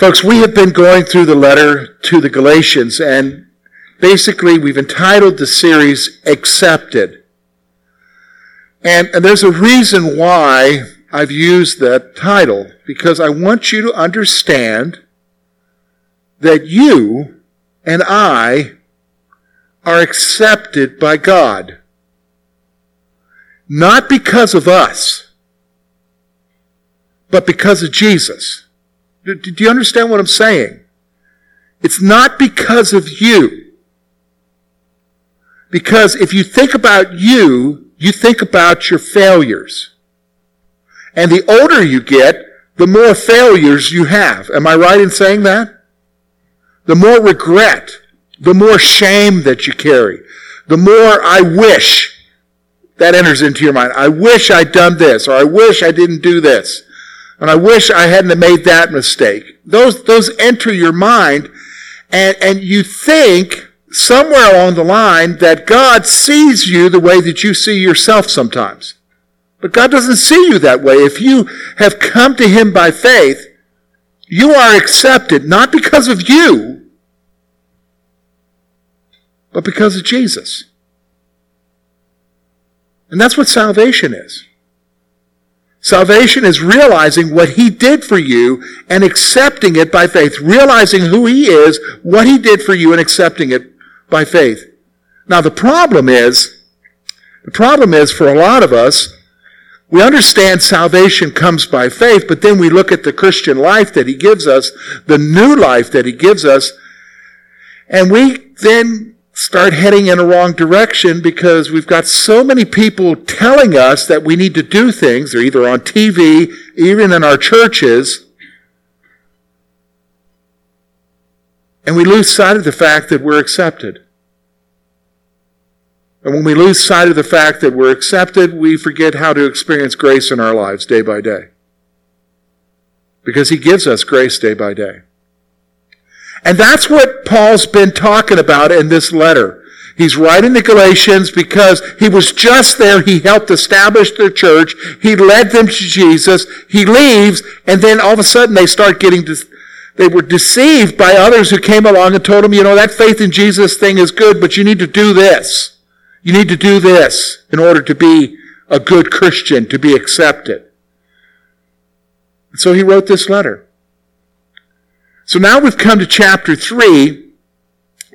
Folks, we have been going through the letter to the Galatians, and basically we've entitled the series Accepted. And, and there's a reason why I've used that title, because I want you to understand that you and I are accepted by God. Not because of us, but because of Jesus. Do, do you understand what I'm saying? It's not because of you. Because if you think about you, you think about your failures. And the older you get, the more failures you have. Am I right in saying that? The more regret, the more shame that you carry, the more I wish that enters into your mind. I wish I'd done this, or I wish I didn't do this. And I wish I hadn't made that mistake. Those, those enter your mind and, and you think somewhere along the line that God sees you the way that you see yourself sometimes. But God doesn't see you that way. If you have come to Him by faith, you are accepted not because of you, but because of Jesus. And that's what salvation is. Salvation is realizing what He did for you and accepting it by faith. Realizing who He is, what He did for you and accepting it by faith. Now the problem is, the problem is for a lot of us, we understand salvation comes by faith, but then we look at the Christian life that He gives us, the new life that He gives us, and we then start heading in a wrong direction because we've got so many people telling us that we need to do things. They're either on TV, even in our churches. And we lose sight of the fact that we're accepted. And when we lose sight of the fact that we're accepted, we forget how to experience grace in our lives day by day. Because He gives us grace day by day. And that's what Paul's been talking about in this letter. He's writing the Galatians because he was just there. He helped establish their church. He led them to Jesus. He leaves, and then all of a sudden they start getting, they were deceived by others who came along and told them, you know, that faith in Jesus thing is good, but you need to do this. You need to do this in order to be a good Christian, to be accepted. And so he wrote this letter. So now we've come to chapter 3,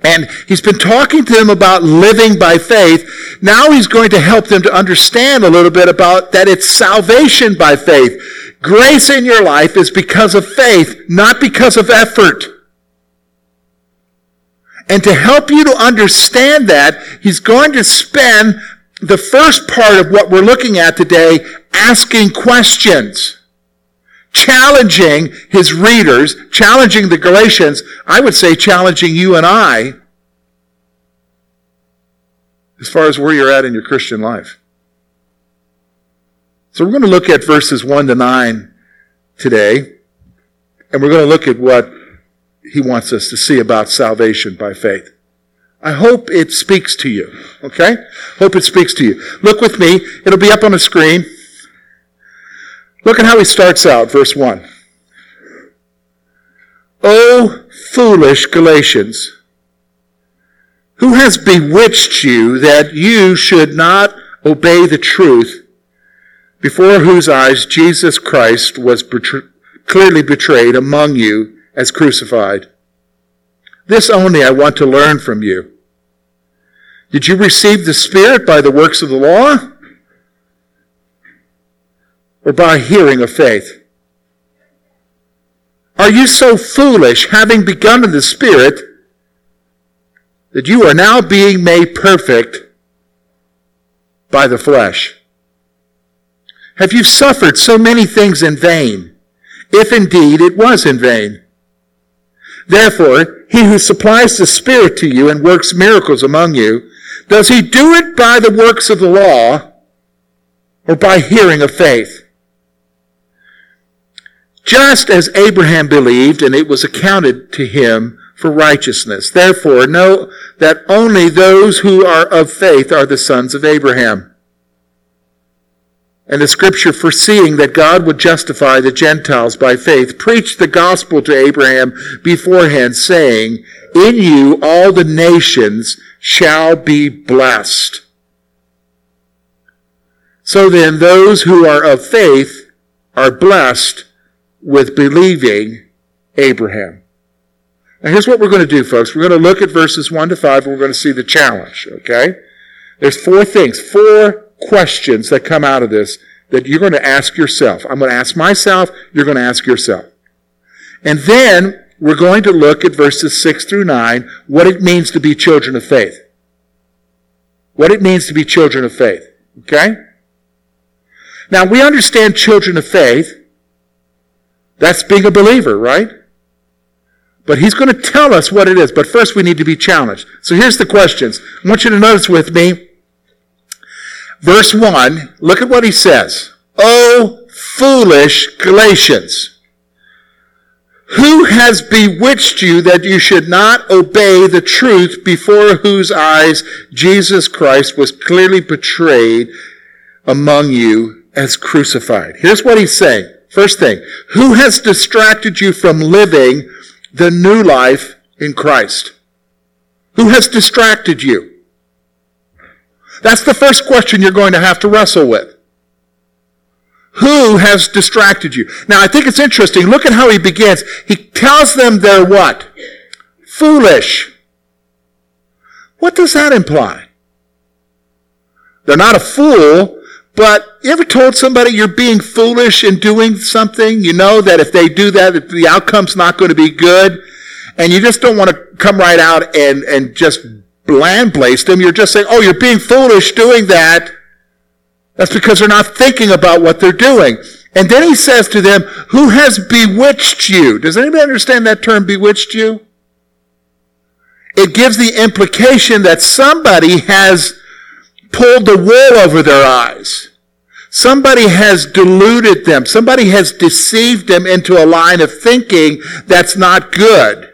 and he's been talking to them about living by faith. Now he's going to help them to understand a little bit about that it's salvation by faith. Grace in your life is because of faith, not because of effort. And to help you to understand that, he's going to spend the first part of what we're looking at today asking questions challenging his readers, challenging the Galatians, I would say challenging you and I as far as where you're at in your Christian life. So we're going to look at verses 1 to 9 today, and we're going to look at what he wants us to see about salvation by faith. I hope it speaks to you, okay? Hope it speaks to you. Look with me. It'll be up on the screen. Look at how he starts out, verse 1. O foolish Galatians, who has bewitched you that you should not obey the truth, before whose eyes Jesus Christ was clearly betrayed among you as crucified? This only I want to learn from you. Did you receive the Spirit by the works of the law? Or by hearing of faith? Are you so foolish, having begun in the Spirit, that you are now being made perfect by the flesh? Have you suffered so many things in vain, if indeed it was in vain? Therefore, he who supplies the Spirit to you and works miracles among you, does he do it by the works of the law or by hearing of faith? Just as Abraham believed, and it was accounted to him for righteousness. Therefore, know that only those who are of faith are the sons of Abraham. and the scripture foreseeing that God would justify the Gentiles by faith, preached the gospel to Abraham beforehand, saying, In you all the nations shall be blessed. So then, those who are of faith are blessed with believing Abraham. Now here's what we're going to do, folks. We're going to look at verses 1 to 5 and we're going to see the challenge, okay? There's four things, four questions that come out of this that you're going to ask yourself. I'm going to ask myself, you're going to ask yourself. And then we're going to look at verses 6 through 9, what it means to be children of faith. What it means to be children of faith. Okay? Now we understand children of faith. That's being a believer, right? But he's going to tell us what it is. But first we need to be challenged. So here's the questions. I want you to notice with me. Verse 1, look at what he says. Oh, foolish Galatians, who has bewitched you that you should not obey the truth before whose eyes Jesus Christ was clearly portrayed among you as crucified? Here's what he's saying. First thing, who has distracted you from living the new life in Christ? Who has distracted you? That's the first question you're going to have to wrestle with. Who has distracted you? Now, I think it's interesting. Look at how he begins. He tells them they're what? Foolish. What does that imply? They're not a fool, but you ever told somebody you're being foolish in doing something? You know that if they do that, the outcome's not going to be good. And you just don't want to come right out and, and just bland place them. You're just saying, oh, you're being foolish doing that. That's because they're not thinking about what they're doing. And then he says to them, who has bewitched you? Does anybody understand that term, bewitched you? It gives the implication that somebody has pulled the wool over their eyes. Somebody has deluded them. Somebody has deceived them into a line of thinking that's not good.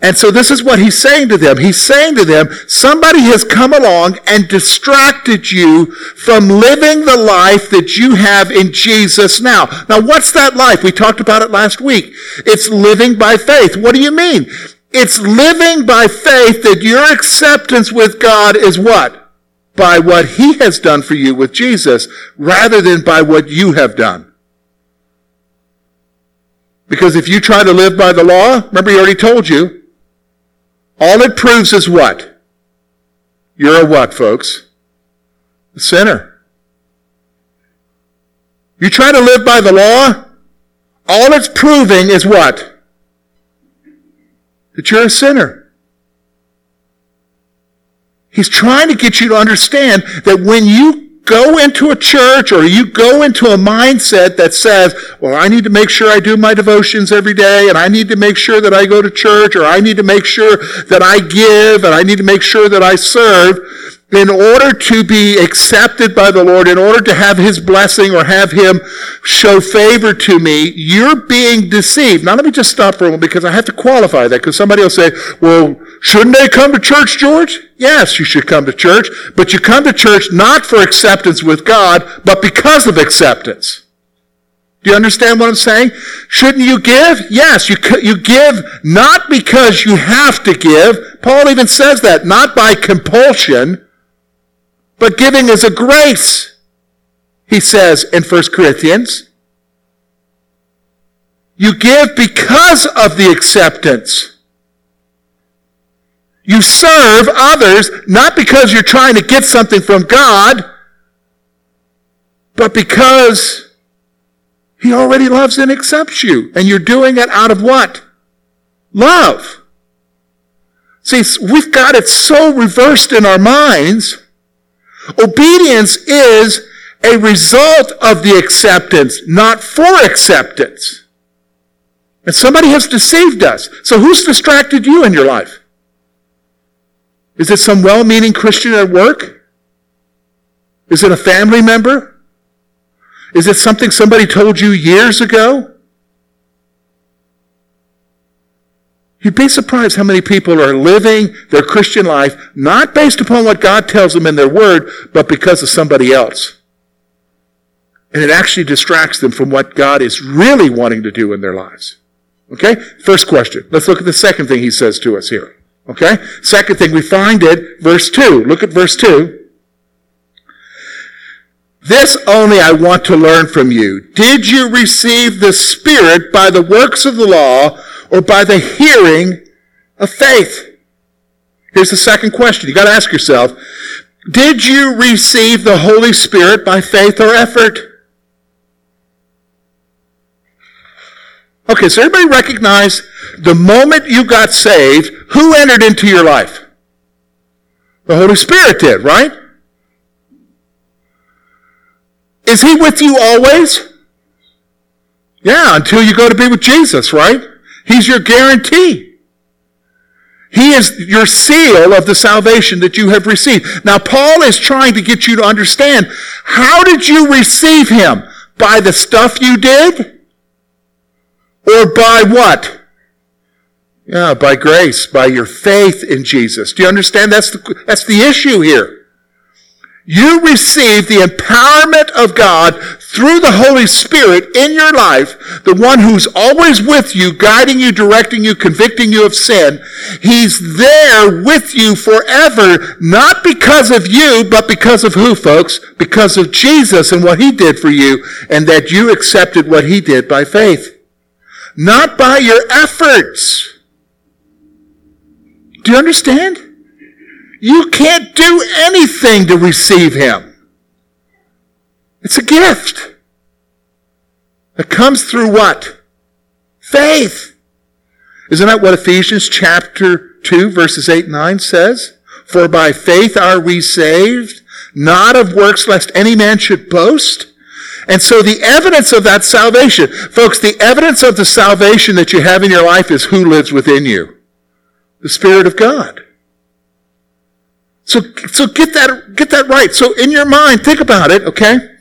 And so this is what he's saying to them. He's saying to them, somebody has come along and distracted you from living the life that you have in Jesus now. Now, what's that life? We talked about it last week. It's living by faith. What do you mean? It's living by faith that your acceptance with God is what? By what he has done for you with Jesus, rather than by what you have done. Because if you try to live by the law, remember he already told you, all it proves is what? You're a what, folks? A sinner. You try to live by the law, all it's proving is what? That you're a sinner. He's trying to get you to understand that when you go into a church or you go into a mindset that says, well, I need to make sure I do my devotions every day and I need to make sure that I go to church or I need to make sure that I give and I need to make sure that I serve, in order to be accepted by the Lord, in order to have His blessing or have Him show favor to me, you're being deceived. Now let me just stop for a moment because I have to qualify that because somebody will say, well, shouldn't they come to church, George? Yes, you should come to church, but you come to church not for acceptance with God, but because of acceptance. Do you understand what I'm saying? Shouldn't you give? Yes, you, you give not because you have to give. Paul even says that, not by compulsion, but giving is a grace, he says in 1 Corinthians. You give because of the acceptance. You serve others not because you're trying to get something from God, but because He already loves and accepts you. And you're doing it out of what? Love. See, we've got it so reversed in our minds Obedience is a result of the acceptance, not for acceptance. And somebody has deceived us. So who's distracted you in your life? Is it some well-meaning Christian at work? Is it a family member? Is it something somebody told you years ago? You'd be surprised how many people are living their Christian life not based upon what God tells them in their word, but because of somebody else. And it actually distracts them from what God is really wanting to do in their lives. Okay? First question. Let's look at the second thing he says to us here. Okay? Second thing, we find it, verse 2. Look at verse 2. This only I want to learn from you. Did you receive the Spirit by the works of the law or by the hearing of faith? Here's the second question. You gotta ask yourself, did you receive the Holy Spirit by faith or effort? Okay, so everybody recognize the moment you got saved, who entered into your life? The Holy Spirit did, right? Is He with you always? Yeah, until you go to be with Jesus, right? He's your guarantee. He is your seal of the salvation that you have received. Now, Paul is trying to get you to understand how did you receive Him? By the stuff you did? Or by what? Yeah, by grace, by your faith in Jesus. Do you understand? That's the, that's the issue here. You receive the empowerment of God through the Holy Spirit in your life, the one who's always with you, guiding you, directing you, convicting you of sin. He's there with you forever, not because of you, but because of who, folks? Because of Jesus and what he did for you, and that you accepted what he did by faith. Not by your efforts. Do you understand? You can't do anything to receive Him. It's a gift. It comes through what? Faith. Isn't that what Ephesians chapter 2 verses 8 and 9 says? For by faith are we saved, not of works lest any man should boast. And so the evidence of that salvation, folks, the evidence of the salvation that you have in your life is who lives within you? The Spirit of God. So, so get that, get that right. So in your mind, think about it, okay?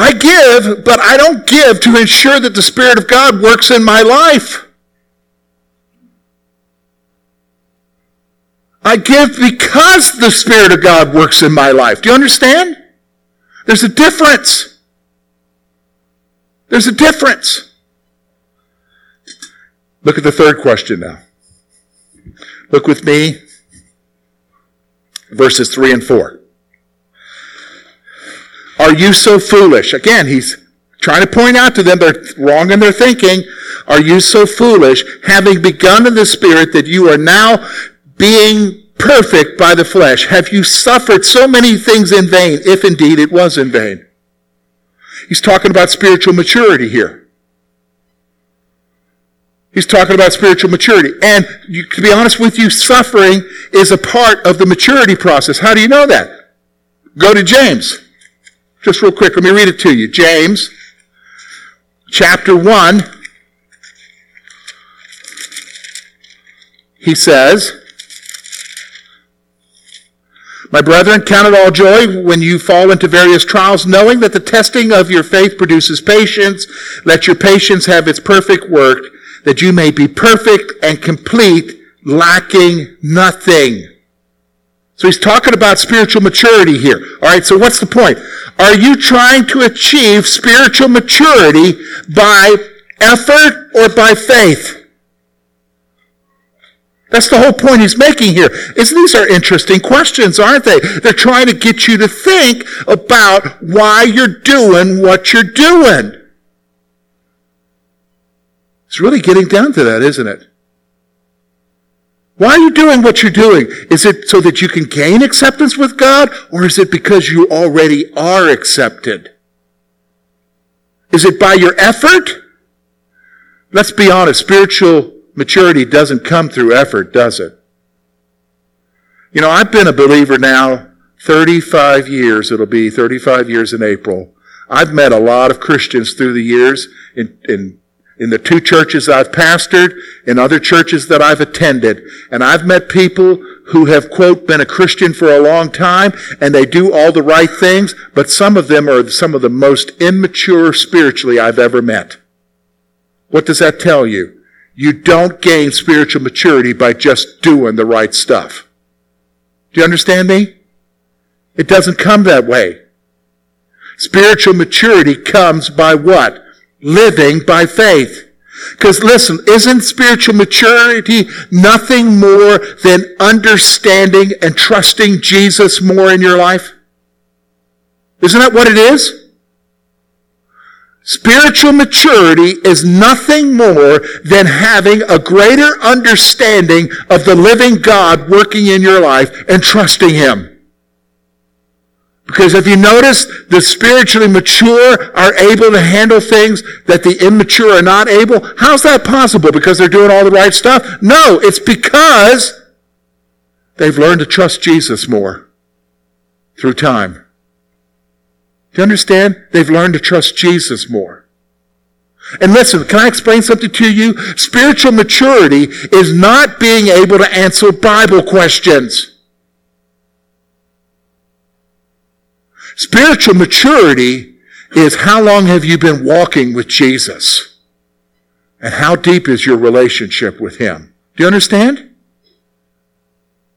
I give, but I don't give to ensure that the Spirit of God works in my life. I give because the Spirit of God works in my life. Do you understand? There's a difference. There's a difference. Look at the third question now. Look with me verses 3 and 4. Are you so foolish? Again, he's trying to point out to them they're wrong in their thinking. Are you so foolish, having begun in the Spirit, that you are now being perfect by the flesh? Have you suffered so many things in vain, if indeed it was in vain? He's talking about spiritual maturity here. He's talking about spiritual maturity. And you, to be honest with you, suffering is a part of the maturity process. How do you know that? Go to James. Just real quick, let me read it to you. James, chapter 1. He says, My brethren, count it all joy when you fall into various trials, knowing that the testing of your faith produces patience. Let your patience have its perfect work that you may be perfect and complete, lacking nothing. So he's talking about spiritual maturity here. Alright, so what's the point? Are you trying to achieve spiritual maturity by effort or by faith? That's the whole point he's making here. Is these are interesting questions, aren't they? They're trying to get you to think about why you're doing what you're doing. It's really getting down to that, isn't it? Why are you doing what you're doing? Is it so that you can gain acceptance with God, or is it because you already are accepted? Is it by your effort? Let's be honest, spiritual maturity doesn't come through effort, does it? You know, I've been a believer now 35 years. It'll be 35 years in April. I've met a lot of Christians through the years in, in in the two churches I've pastored, in other churches that I've attended. And I've met people who have, quote, been a Christian for a long time and they do all the right things, but some of them are some of the most immature spiritually I've ever met. What does that tell you? You don't gain spiritual maturity by just doing the right stuff. Do you understand me? It doesn't come that way. Spiritual maturity comes by what? Living by faith. Because listen, isn't spiritual maturity nothing more than understanding and trusting Jesus more in your life? Isn't that what it is? Spiritual maturity is nothing more than having a greater understanding of the living God working in your life and trusting Him. Because if you notice, the spiritually mature are able to handle things that the immature are not able. How's that possible? Because they're doing all the right stuff? No, it's because they've learned to trust Jesus more through time. Do you understand? They've learned to trust Jesus more. And listen, can I explain something to you? Spiritual maturity is not being able to answer Bible questions. Spiritual maturity is how long have you been walking with Jesus? And how deep is your relationship with Him? Do you understand?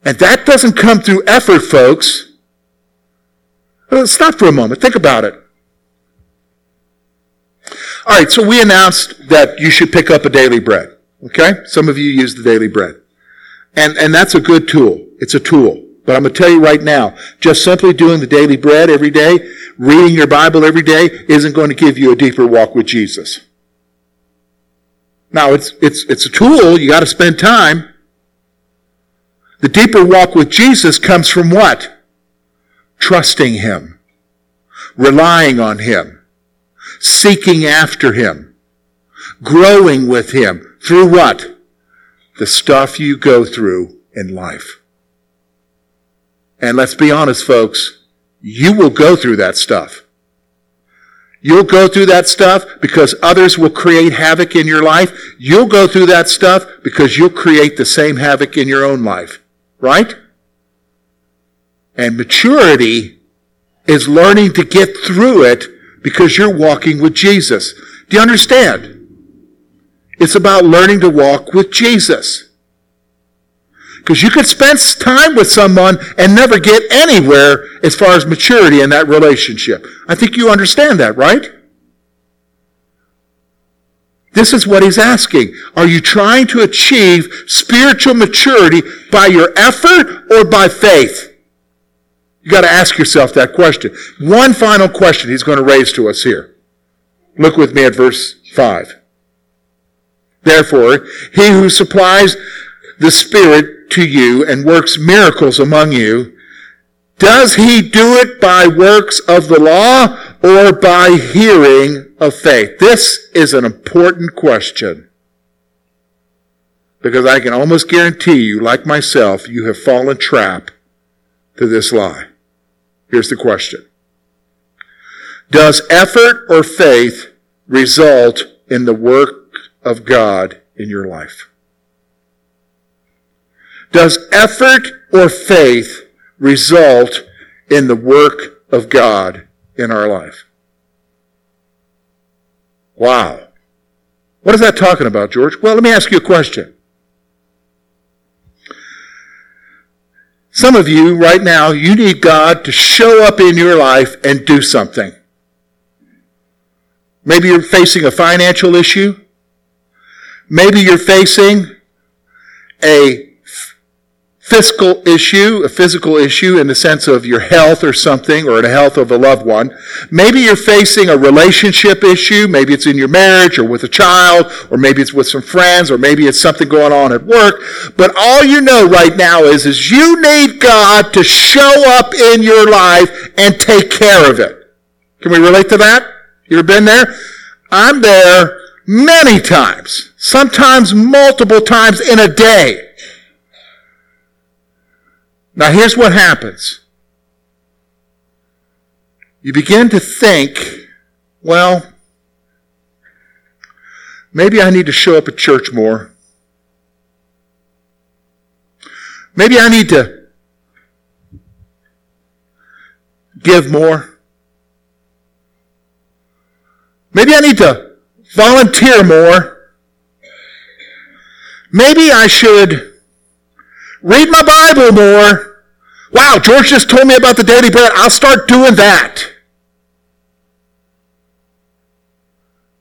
And that doesn't come through effort, folks. Uh, stop for a moment. Think about it. All right, so we announced that you should pick up a daily bread. Okay? Some of you use the daily bread. And, and that's a good tool. It's a tool. But I'm going to tell you right now, just simply doing the daily bread every day, reading your Bible every day, isn't going to give you a deeper walk with Jesus. Now, it's, it's, it's a tool. You got to spend time. The deeper walk with Jesus comes from what? Trusting Him. Relying on Him. Seeking after Him. Growing with Him. Through what? The stuff you go through in life. And let's be honest, folks, you will go through that stuff. You'll go through that stuff because others will create havoc in your life. You'll go through that stuff because you'll create the same havoc in your own life. Right? And maturity is learning to get through it because you're walking with Jesus. Do you understand? It's about learning to walk with Jesus. Because you could spend time with someone and never get anywhere as far as maturity in that relationship. I think you understand that, right? This is what he's asking. Are you trying to achieve spiritual maturity by your effort or by faith? You got to ask yourself that question. One final question he's going to raise to us here. Look with me at verse 5. Therefore, he who supplies the Spirit to you and works miracles among you, does he do it by works of the law or by hearing of faith? This is an important question. Because I can almost guarantee you, like myself, you have fallen trap to this lie. Here's the question. Does effort or faith result in the work of God in your life? Does effort or faith result in the work of God in our life? Wow. What is that talking about, George? Well, let me ask you a question. Some of you right now, you need God to show up in your life and do something. Maybe you're facing a financial issue. Maybe you're facing a fiscal issue, a physical issue in the sense of your health or something, or the health of a loved one. Maybe you're facing a relationship issue. Maybe it's in your marriage or with a child, or maybe it's with some friends, or maybe it's something going on at work. But all you know right now is, is you need God to show up in your life and take care of it. Can we relate to that? You ever been there? I'm there many times, sometimes multiple times in a day. Now, here's what happens. You begin to think, well, maybe I need to show up at church more. Maybe I need to give more. Maybe I need to volunteer more. Maybe I should Read my Bible more. Wow, George just told me about the daily bread. I'll start doing that.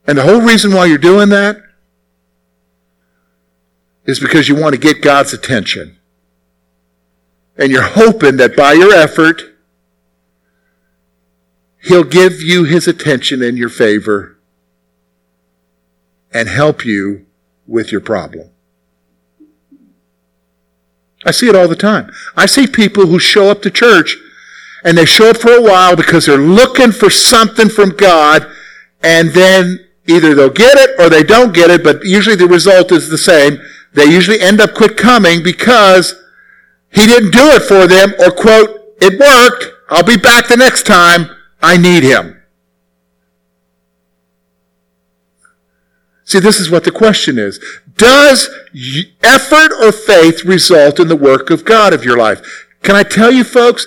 And the whole reason why you're doing that is because you want to get God's attention. And you're hoping that by your effort, He'll give you His attention in your favor and help you with your problem. I see it all the time. I see people who show up to church and they show up for a while because they're looking for something from God and then either they'll get it or they don't get it, but usually the result is the same. They usually end up quit coming because he didn't do it for them or quote, it worked. I'll be back the next time. I need him. See, this is what the question is. Does effort or faith result in the work of God of your life? Can I tell you folks,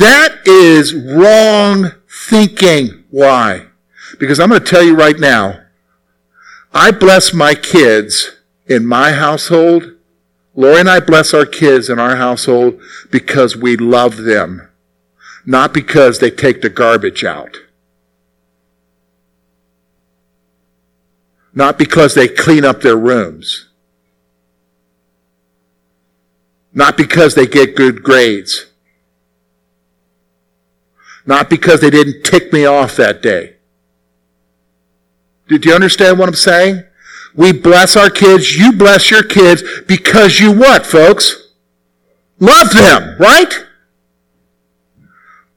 that is wrong thinking. Why? Because I'm going to tell you right now, I bless my kids in my household. Lori and I bless our kids in our household because we love them, not because they take the garbage out. Not because they clean up their rooms. Not because they get good grades. Not because they didn't tick me off that day. Do you understand what I'm saying? We bless our kids. You bless your kids because you what, folks? Love them, right?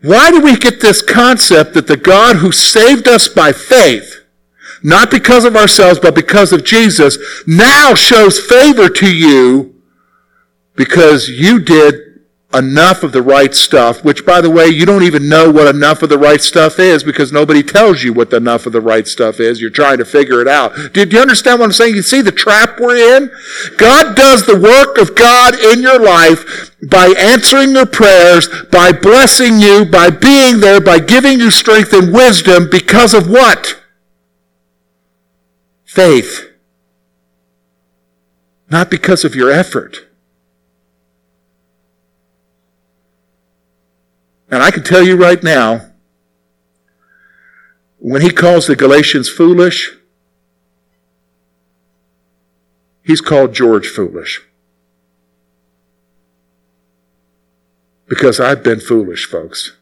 Why do we get this concept that the God who saved us by faith, not because of ourselves, but because of Jesus, now shows favor to you because you did enough of the right stuff, which by the way, you don't even know what enough of the right stuff is because nobody tells you what enough of the right stuff is. You're trying to figure it out. Do, do you understand what I'm saying? You see the trap we're in? God does the work of God in your life by answering your prayers, by blessing you, by being there, by giving you strength and wisdom because of what? Faith. Not because of your effort. And I can tell you right now, when he calls the Galatians foolish, he's called George foolish. Because I've been foolish, folks,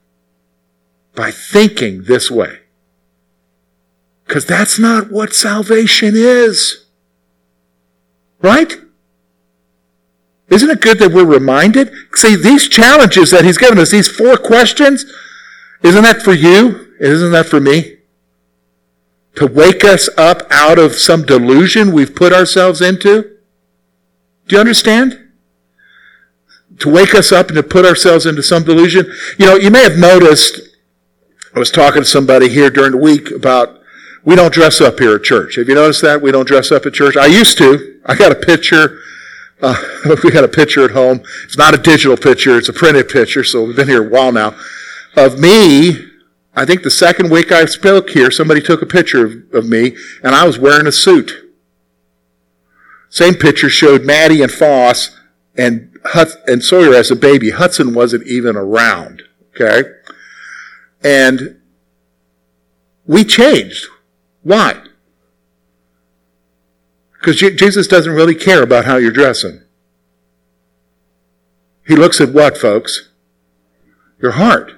by thinking this way. Because that's not what salvation is. Right? Isn't it good that we're reminded? See, these challenges that he's given us, these four questions, isn't that for you? Isn't that for me? To wake us up out of some delusion we've put ourselves into? Do you understand? To wake us up and to put ourselves into some delusion. You know, you may have noticed, I was talking to somebody here during the week about we don't dress up here at church. Have you noticed that? We don't dress up at church. I used to. I got a picture uh, we got a picture at home. It's not a digital picture, it's a printed picture, so we've been here a while now. Of me, I think the second week I spoke here, somebody took a picture of, of me, and I was wearing a suit. Same picture showed Maddie and Foss and and Sawyer as a baby. Hudson wasn't even around. Okay? And we changed. Why? Because Jesus doesn't really care about how you're dressing. He looks at what, folks? Your heart.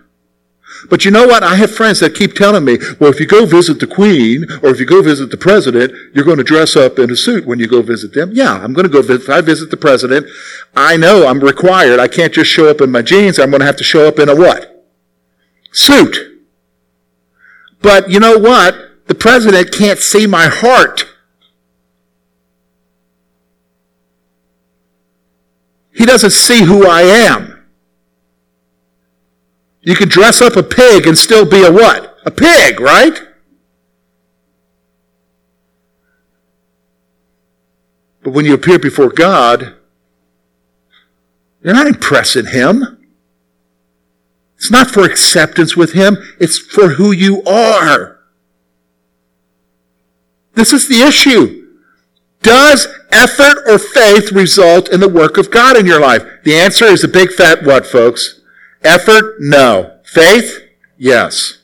But you know what? I have friends that keep telling me, well, if you go visit the Queen or if you go visit the President, you're going to dress up in a suit when you go visit them. Yeah, I'm going to go visit, if I visit the President, I know I'm required. I can't just show up in my jeans. I'm going to have to show up in a what? Suit. But you know what? The President can't see my heart. He doesn't see who I am. You can dress up a pig and still be a what? A pig, right? But when you appear before God, you're not impressing Him. It's not for acceptance with Him, it's for who you are. This is the issue. Does effort or faith result in the work of God in your life? The answer is a big fat what, folks? Effort? No. Faith? Yes.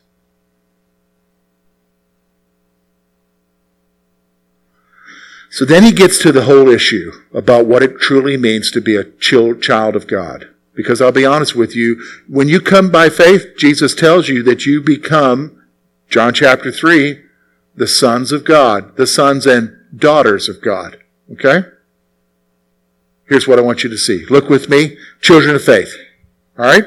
So then he gets to the whole issue about what it truly means to be a child of God. Because I'll be honest with you, when you come by faith, Jesus tells you that you become, John chapter 3, the sons of God, the sons and daughters of God. Okay? Here's what I want you to see. Look with me, children of faith. All right?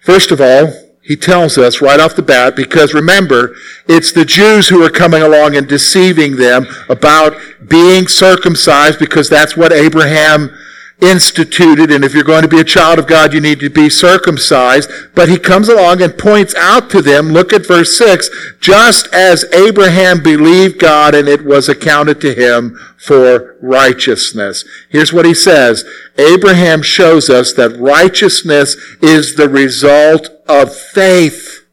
First of all, he tells us right off the bat, because remember, it's the Jews who are coming along and deceiving them about being circumcised because that's what Abraham instituted, and if you're going to be a child of God, you need to be circumcised. But he comes along and points out to them, look at verse 6, just as Abraham believed God and it was accounted to him for righteousness. Here's what he says. Abraham shows us that righteousness is the result of faith.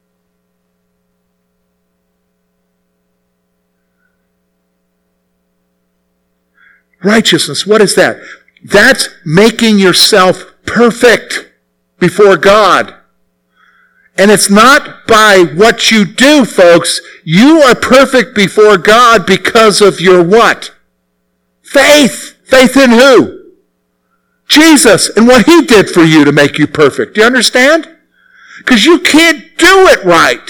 Righteousness, what is that? That's making yourself perfect before God. And it's not by what you do, folks. You are perfect before God because of your what? Faith. Faith in who? Jesus and what he did for you to make you perfect. Do you understand? Because you can't do it right.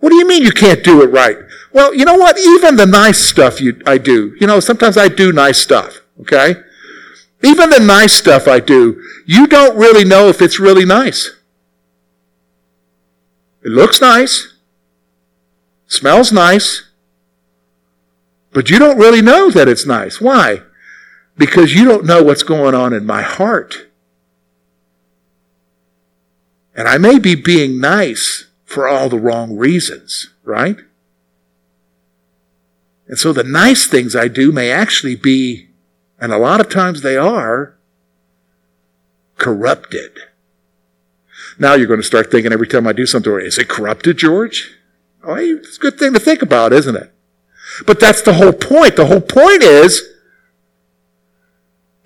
What do you mean you can't do it right? Well, you know what? Even the nice stuff you, I do, you know, sometimes I do nice stuff, okay? Even the nice stuff I do, you don't really know if it's really nice. It looks nice, smells nice, but you don't really know that it's nice. Why? Because you don't know what's going on in my heart. And I may be being nice for all the wrong reasons, right? And so the nice things I do may actually be and a lot of times they are corrupted. Now you're going to start thinking every time I do something, is it corrupted, George? Oh, it's a good thing to think about, isn't it? But that's the whole point. The whole point is,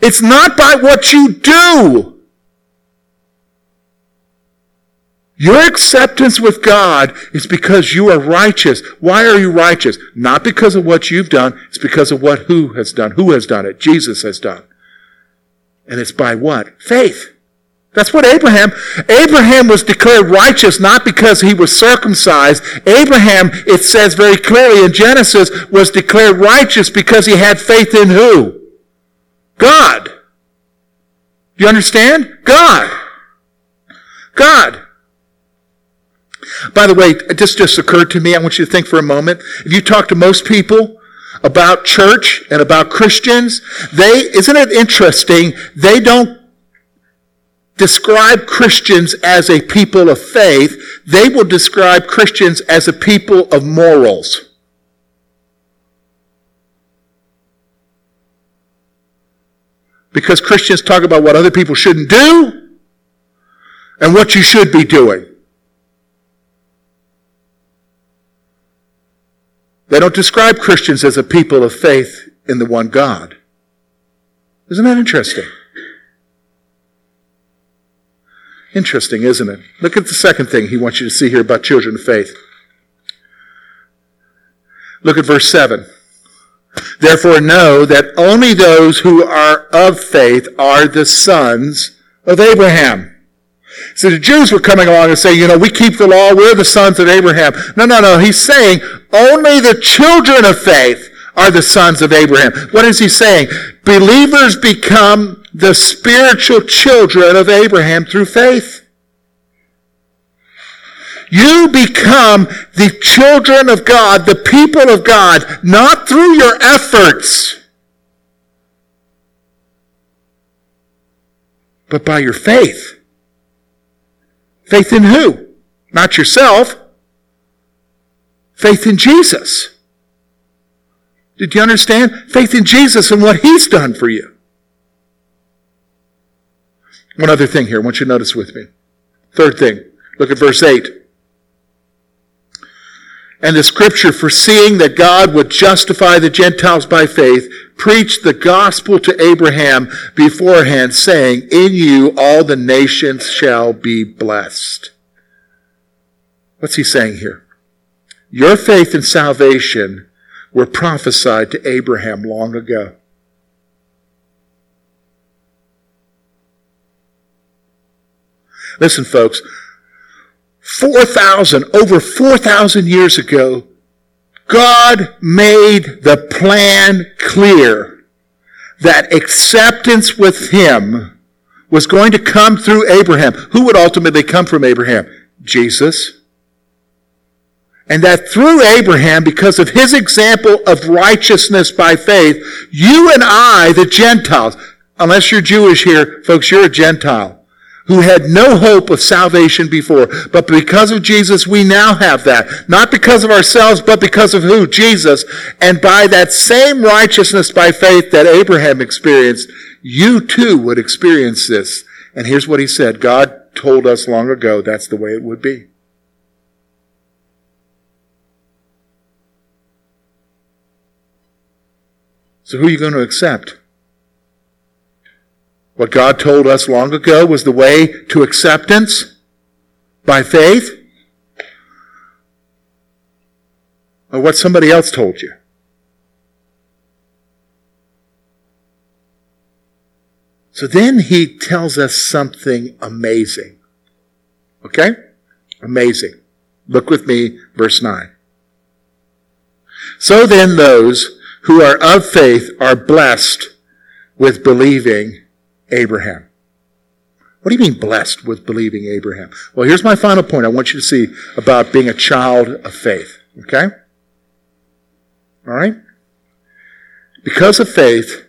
it's not by what you do. Your acceptance with God is because you are righteous. Why are you righteous? Not because of what you've done. It's because of what who has done. Who has done it? Jesus has done. And it's by what? Faith. That's what Abraham, Abraham was declared righteous not because he was circumcised. Abraham, it says very clearly in Genesis, was declared righteous because he had faith in who? God. You understand? God. God. By the way, this just occurred to me. I want you to think for a moment. If you talk to most people about church and about Christians, they, isn't it interesting? They don't describe Christians as a people of faith. They will describe Christians as a people of morals. Because Christians talk about what other people shouldn't do and what you should be doing. They don't describe Christians as a people of faith in the one God. Isn't that interesting? Interesting, isn't it? Look at the second thing he wants you to see here about children of faith. Look at verse 7. Therefore, know that only those who are of faith are the sons of Abraham. So the Jews were coming along and saying, you know, we keep the law, we're the sons of Abraham. No, no, no. He's saying only the children of faith are the sons of Abraham. What is he saying? Believers become the spiritual children of Abraham through faith. You become the children of God, the people of God, not through your efforts, but by your faith. Faith in who? Not yourself. Faith in Jesus. Did you understand? Faith in Jesus and what He's done for you. One other thing here, I want you to notice with me. Third thing, look at verse 8. And the scripture, foreseeing that God would justify the Gentiles by faith, preached the gospel to Abraham beforehand, saying, In you all the nations shall be blessed. What's he saying here? Your faith in salvation were prophesied to Abraham long ago. Listen, folks, 4,000, over 4,000 years ago, God made the plan clear that acceptance with Him was going to come through Abraham. Who would ultimately come from Abraham? Jesus. And that through Abraham, because of his example of righteousness by faith, you and I, the Gentiles, unless you're Jewish here, folks, you're a Gentile who had no hope of salvation before. But because of Jesus, we now have that. Not because of ourselves, but because of who? Jesus. And by that same righteousness by faith that Abraham experienced, you too would experience this. And here's what he said. God told us long ago that's the way it would be. So who are you going to accept? What God told us long ago was the way to acceptance by faith? Or what somebody else told you? So then he tells us something amazing. Okay? Amazing. Look with me, verse 9. So then those who are of faith are blessed with believing Abraham. What do you mean blessed with believing Abraham? Well, here's my final point I want you to see about being a child of faith. Okay? All right? Because of faith,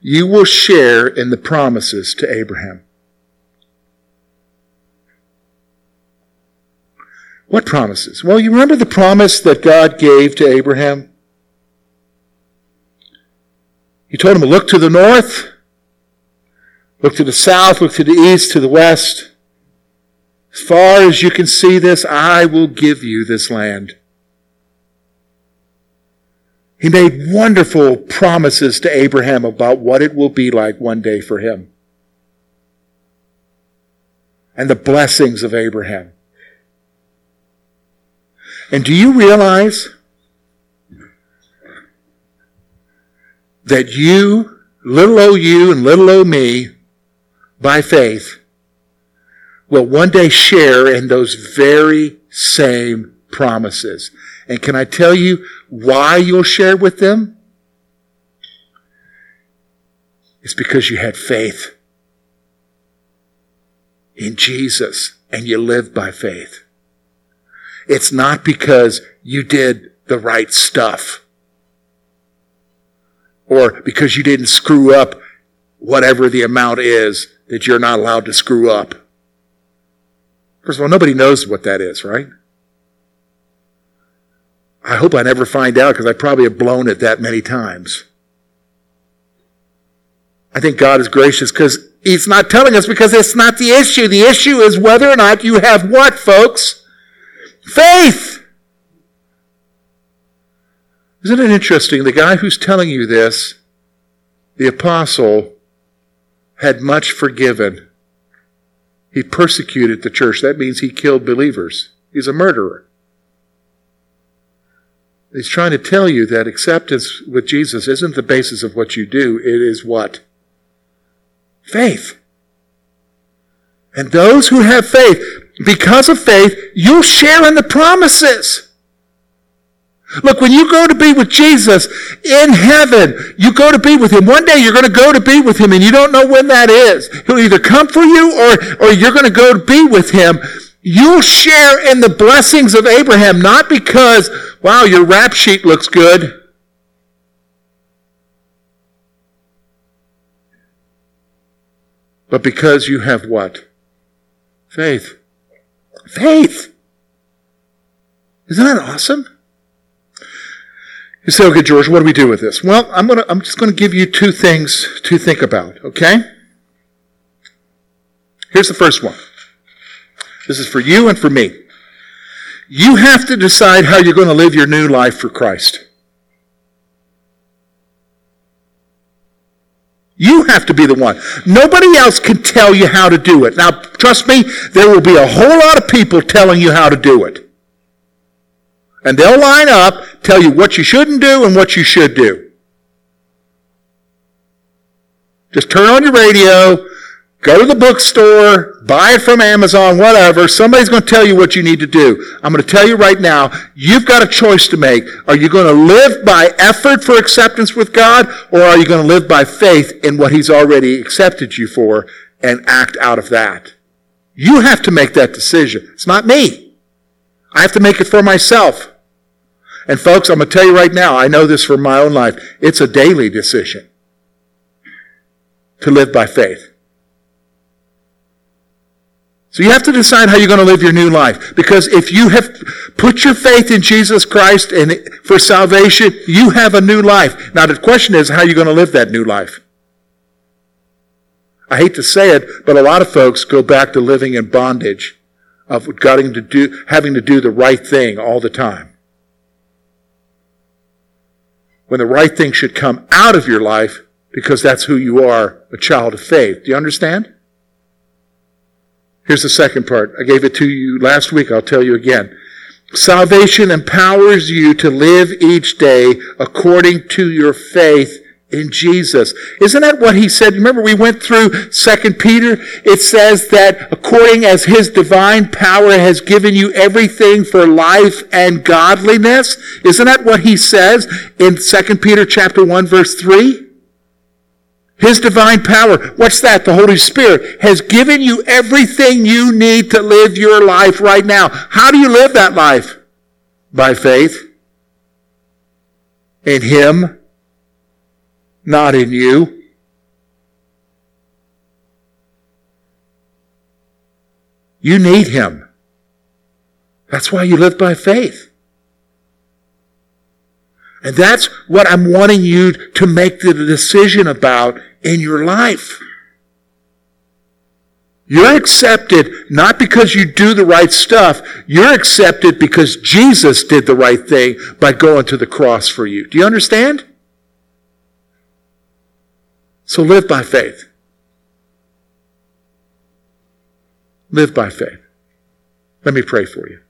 you will share in the promises to Abraham. What promises? Well, you remember the promise that God gave to Abraham? He told him to look to the north, Look to the south, look to the east, to the west. As far as you can see this, I will give you this land. He made wonderful promises to Abraham about what it will be like one day for him. And the blessings of Abraham. And do you realize that you, little o you and little o me, by faith will one day share in those very same promises. And can I tell you why you'll share with them? It's because you had faith in Jesus and you live by faith. It's not because you did the right stuff or because you didn't screw up whatever the amount is that you're not allowed to screw up. First of all, nobody knows what that is, right? I hope I never find out because I probably have blown it that many times. I think God is gracious because He's not telling us because it's not the issue. The issue is whether or not you have what, folks? Faith! Isn't it interesting? The guy who's telling you this, the apostle, had much forgiven. He persecuted the church. That means he killed believers. He's a murderer. He's trying to tell you that acceptance with Jesus isn't the basis of what you do, it is what? Faith. And those who have faith, because of faith, you'll share in the promises. Look, when you go to be with Jesus in heaven, you go to be with Him. One day you're going to go to be with Him and you don't know when that is. He'll either come for you or, or you're going to go to be with Him. You'll share in the blessings of Abraham, not because, wow, your rap sheet looks good. But because you have what? Faith. Faith. Isn't that awesome? You say, okay, George, what do we do with this? Well, I'm gonna, I'm just gonna give you two things to think about, okay? Here's the first one. This is for you and for me. You have to decide how you're going to live your new life for Christ. You have to be the one. Nobody else can tell you how to do it. Now, trust me, there will be a whole lot of people telling you how to do it. And they'll line up tell you what you shouldn't do and what you should do. Just turn on your radio, go to the bookstore, buy it from Amazon, whatever. Somebody's going to tell you what you need to do. I'm going to tell you right now, you've got a choice to make. Are you going to live by effort for acceptance with God, or are you going to live by faith in what He's already accepted you for and act out of that? You have to make that decision. It's not me. I have to make it for myself. And folks, I'm going to tell you right now, I know this from my own life. It's a daily decision to live by faith. So you have to decide how you're going to live your new life. Because if you have put your faith in Jesus Christ and for salvation, you have a new life. Now the question is, how are you going to live that new life? I hate to say it, but a lot of folks go back to living in bondage of having to do, having to do the right thing all the time. When the right thing should come out of your life because that's who you are, a child of faith. Do you understand? Here's the second part. I gave it to you last week. I'll tell you again. Salvation empowers you to live each day according to your faith in Jesus. Isn't that what he said? Remember we went through Second Peter? It says that according as his divine power has given you everything for life and godliness. Isn't that what he says in Second Peter chapter 1 verse 3? His divine power, what's that? The Holy Spirit has given you everything you need to live your life right now. How do you live that life? By faith. In Him not in you. You need Him. That's why you live by faith. And that's what I'm wanting you to make the decision about in your life. You're accepted not because you do the right stuff. You're accepted because Jesus did the right thing by going to the cross for you. Do you understand? So live by faith. Live by faith. Let me pray for you.